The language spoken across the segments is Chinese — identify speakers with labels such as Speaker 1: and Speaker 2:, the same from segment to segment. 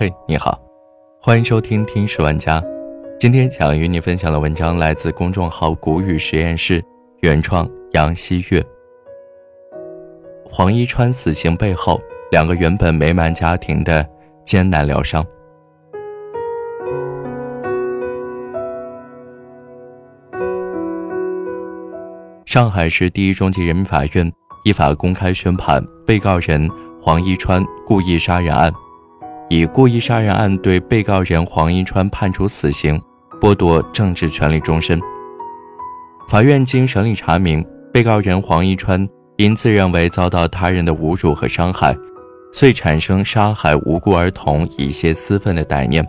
Speaker 1: 嘿，你好，欢迎收听《听十万家》。今天想与你分享的文章来自公众号“谷雨实验室”，原创杨希月。黄一川死刑背后，两个原本美满家庭的艰难疗伤。上海市第一中级人民法院依法公开宣判被告人黄一川故意杀人案。以故意杀人案对被告人黄一川判处死刑，剥夺政治权利终身。法院经审理查明，被告人黄一川因自认为遭到他人的侮辱和伤害，遂产生杀害无辜儿童以泄私愤的歹念。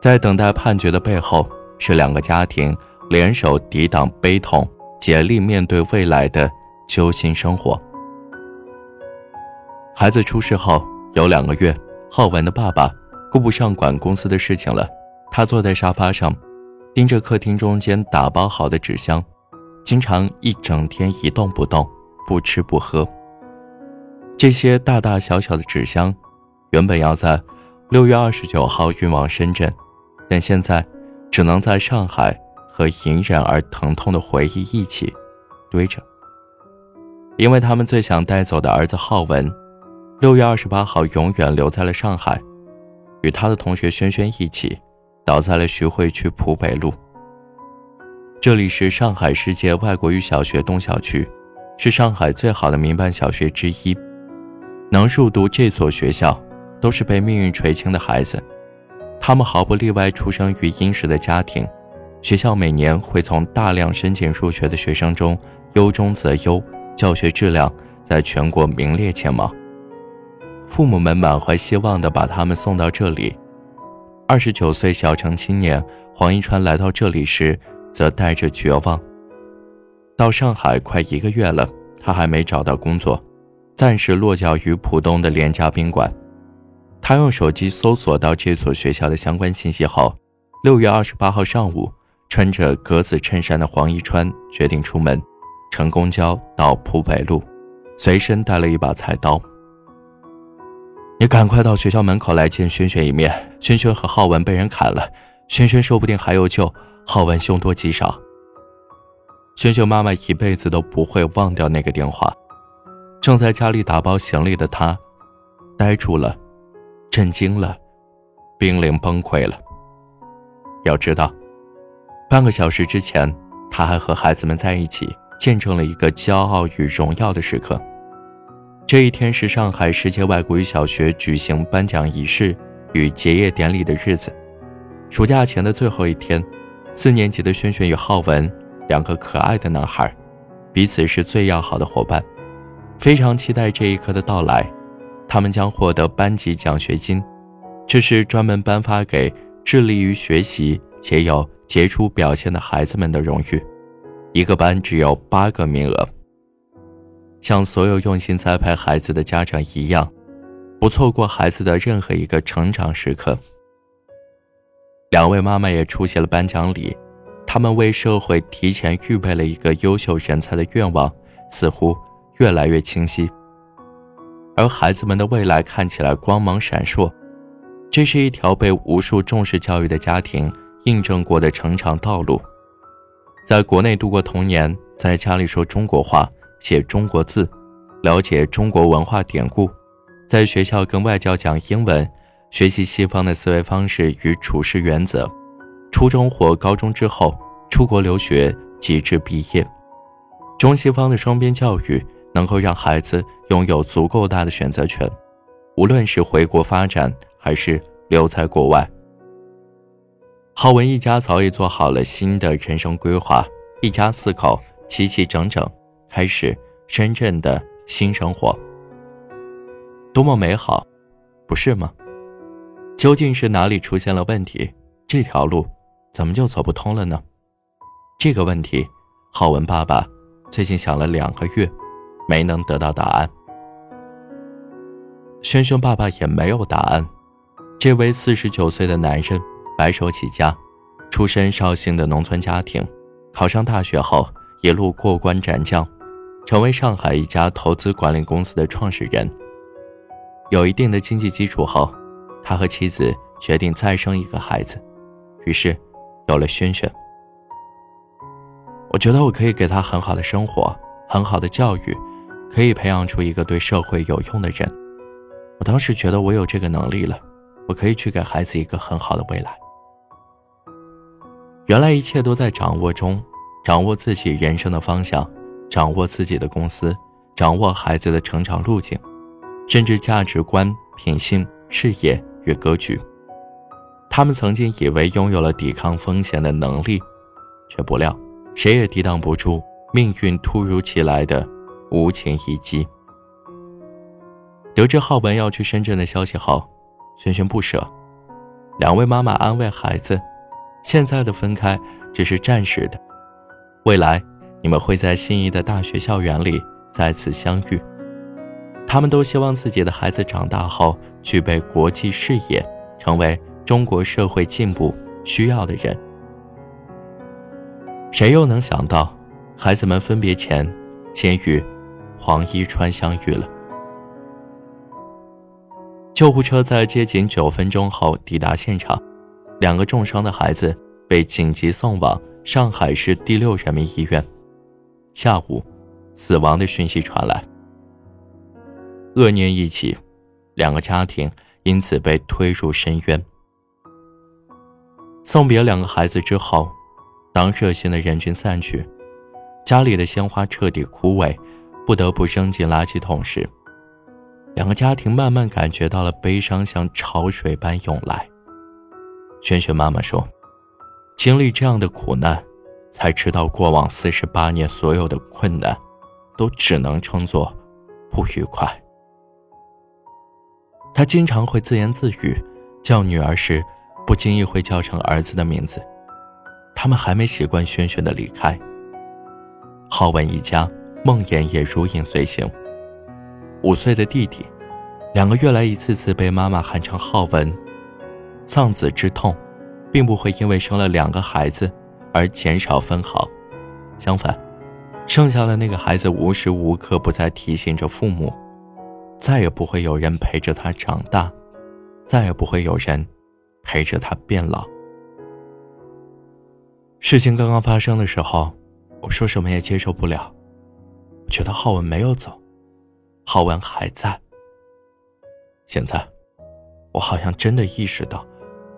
Speaker 1: 在等待判决的背后，是两个家庭联手抵挡悲痛、竭力面对未来的揪心生活。孩子出事后有两个月。浩文的爸爸顾不上管公司的事情了，他坐在沙发上，盯着客厅中间打包好的纸箱，经常一整天一动不动，不吃不喝。这些大大小小的纸箱，原本要在六月二十九号运往深圳，但现在只能在上海和隐忍而疼痛的回忆一起堆着，因为他们最想带走的儿子浩文。六月二十八号，永远留在了上海，与他的同学轩轩一起，倒在了徐汇区浦北路。这里是上海世界外国语小学东校区，是上海最好的民办小学之一。能入读这所学校，都是被命运垂青的孩子，他们毫不例外出生于殷实的家庭。学校每年会从大量申请入学的学生中优中择优，教学质量在全国名列前茅。父母们满怀希望地把他们送到这里。二十九岁小城青年黄一川来到这里时，则带着绝望。到上海快一个月了，他还没找到工作，暂时落脚于浦东的廉价宾馆。他用手机搜索到这所学校的相关信息后，六月二十八号上午，穿着格子衬衫的黄一川决定出门，乘公交到浦北路，随身带了一把菜刀。你赶快到学校门口来见轩轩一面。轩轩和浩文被人砍了，轩轩说不定还有救。浩文凶多吉少。轩轩妈妈一辈子都不会忘掉那个电话。正在家里打包行李的她，呆住了，震惊了，濒临崩溃了。要知道，半个小时之前，她还和孩子们在一起，见证了一个骄傲与荣耀的时刻。这一天是上海世界外国语小学举行颁奖仪式与结业典礼的日子。暑假前的最后一天，四年级的轩轩与浩文两个可爱的男孩，彼此是最要好的伙伴，非常期待这一刻的到来。他们将获得班级奖学金，这是专门颁发给致力于学习且有杰出表现的孩子们的荣誉。一个班只有八个名额。像所有用心栽培孩子的家长一样，不错过孩子的任何一个成长时刻。两位妈妈也出席了颁奖礼，他们为社会提前预备了一个优秀人才的愿望，似乎越来越清晰。而孩子们的未来看起来光芒闪烁，这是一条被无数重视教育的家庭印证过的成长道路。在国内度过童年，在家里说中国话。写中国字，了解中国文化典故，在学校跟外教讲英文，学习西方的思维方式与处事原则。初中或高中之后出国留学，极致毕业。中西方的双边教育能够让孩子拥有足够大的选择权，无论是回国发展还是留在国外。浩文一家早已做好了新的人生规划，一家四口齐齐整整。开始深圳的新生活，多么美好，不是吗？究竟是哪里出现了问题？这条路怎么就走不通了呢？这个问题，浩文爸爸最近想了两个月，没能得到答案。轩轩爸爸也没有答案。这位四十九岁的男人，白手起家，出身绍兴的农村家庭，考上大学后一路过关斩将。成为上海一家投资管理公司的创始人，有一定的经济基础后，他和妻子决定再生一个孩子，于是有了轩轩。我觉得我可以给他很好的生活，很好的教育，可以培养出一个对社会有用的人。我当时觉得我有这个能力了，我可以去给孩子一个很好的未来。原来一切都在掌握中，掌握自己人生的方向，掌握自己的公司，掌握孩子的成长路径，甚至价值观、品性、事业与格局。他们曾经以为拥有了抵抗风险的能力，却不料。谁也抵挡不住命运突如其来的无情一击。得知浩文要去深圳的消息后，轩轩不舍。两位妈妈安慰孩子：“现在的分开只是暂时的，未来你们会在心仪的大学校园里再次相遇。”他们都希望自己的孩子长大后具备国际视野，成为中国社会进步需要的人。谁又能想到，孩子们分别前，先与黄一川相遇了。救护车在接警九分钟后抵达现场，两个重伤的孩子被紧急送往上海市第六人民医院。下午，死亡的讯息传来，恶念一起，两个家庭因此被推入深渊。送别两个孩子之后。当热心的人群散去，家里的鲜花彻底枯萎，不得不扔进垃圾桶时，两个家庭慢慢感觉到了悲伤像潮水般涌来。萱萱妈妈说：“经历这样的苦难，才知道过往四十八年所有的困难，都只能称作不愉快。”他经常会自言自语，叫女儿时，不经意会叫成儿子的名字。他们还没习惯轩轩的离开。浩文一家，梦魇也如影随形。五岁的弟弟，两个月来一次次被妈妈喊成浩文。丧子之痛，并不会因为生了两个孩子而减少分毫，相反，剩下的那个孩子无时无刻不在提醒着父母，再也不会有人陪着他长大，再也不会有人陪着他变老。事情刚刚发生的时候，我说什么也接受不了。我觉得浩文没有走，浩文还在。现在，我好像真的意识到，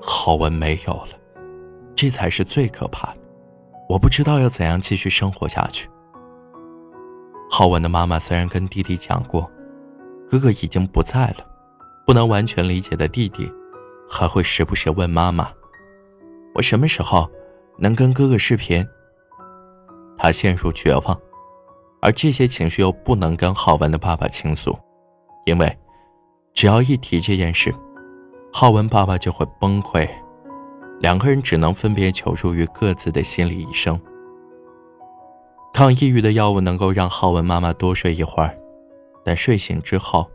Speaker 1: 浩文没有了，这才是最可怕的。我不知道要怎样继续生活下去。浩文的妈妈虽然跟弟弟讲过，哥哥已经不在了，不能完全理解的弟弟，还会时不时问妈妈：“我什么时候？”能跟哥哥视频，他陷入绝望，而这些情绪又不能跟浩文的爸爸倾诉，因为只要一提这件事，浩文爸爸就会崩溃，两个人只能分别求助于各自的心理医生。抗抑郁的药物能够让浩文妈妈多睡一会儿，但睡醒之后，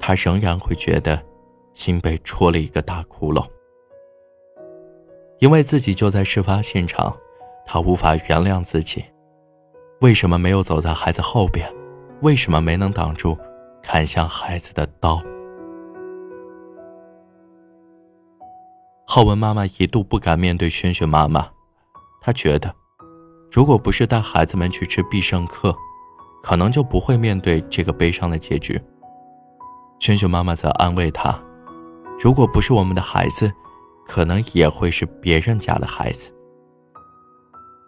Speaker 1: 他仍然会觉得心被戳了一个大窟窿。因为自己就在事发现场，他无法原谅自己。为什么没有走在孩子后边？为什么没能挡住砍向孩子的刀？浩文妈妈一度不敢面对萱萱妈妈，她觉得，如果不是带孩子们去吃必胜客，可能就不会面对这个悲伤的结局。萱萱妈妈则安慰她：“如果不是我们的孩子。”可能也会是别人家的孩子。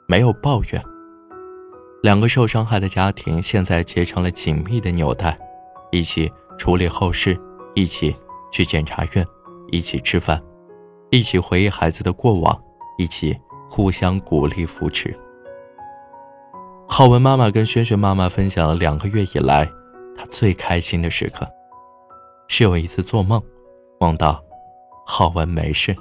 Speaker 1: 没有抱怨。两个受伤害的家庭现在结成了紧密的纽带，一起处理后事，一起去检察院，一起吃饭，一起回忆孩子的过往，一起互相鼓励扶持。浩文妈妈跟萱萱妈妈分享了两个月以来，她最开心的时刻，是有一次做梦，梦到。浩文没事。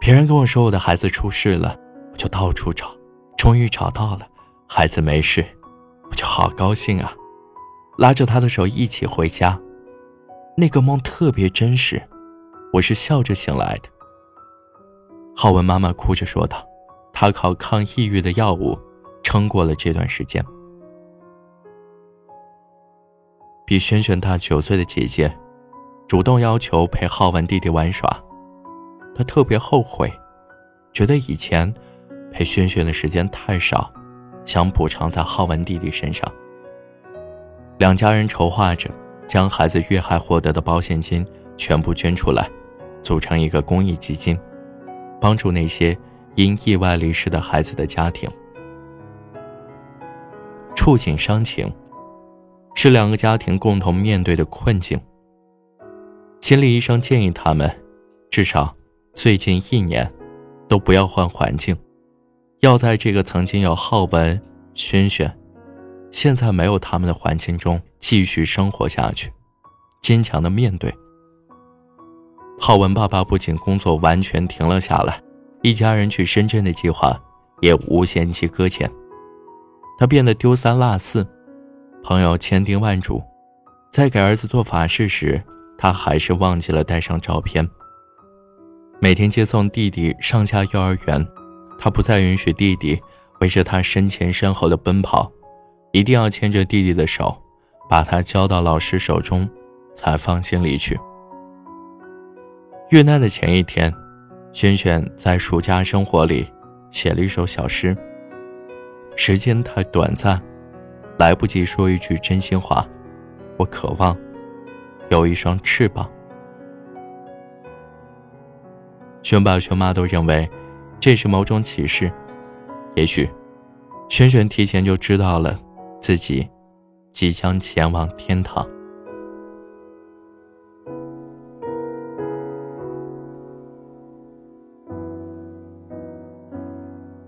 Speaker 1: 别人跟我说我的孩子出事了，我就到处找，终于找到了，孩子没事，我就好高兴啊，拉着他的手一起回家。那个梦特别真实，我是笑着醒来的。浩文妈妈哭着说道：“她靠抗抑郁的药物撑过了这段时间。”比萱萱大九岁的姐姐。主动要求陪浩文弟弟玩耍。她特别后悔，觉得以前陪轩轩的时间太少，想补偿在浩文弟弟身上。两家人筹划着将孩子遇害获得的保险金全部捐出来，组成一个公益基金，帮助那些因意外离世的孩子的家庭。触景伤情，是两个家庭共同面对的困境。心理医生建议他们，至少最近一年，都不要换环境，要在这个曾经有浩文、轩轩，现在没有他们的环境中继续生活下去，坚强的面对。浩文爸爸不仅工作完全停了下来，一家人去深圳的计划也无限期搁浅。他变得丢三落四，朋友千叮万嘱，在给儿子做法事时，他还是忘记了带上照片。每天接送弟弟上下幼儿园，他不再允许弟弟围着他身前身后的奔跑，一定要牵着弟弟的手，把他交到老师手中，才放心离去。遇难的前一天，轩轩在暑假生活里写了一首小诗。时间太短暂，来不及说一句真心话。我渴望有一双翅膀。熊爸熊妈都认为这是某种启示，也许轩轩提前就知道了自己即将前往天堂。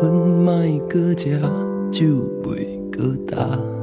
Speaker 1: 阮莫搁食，酒袂搁干。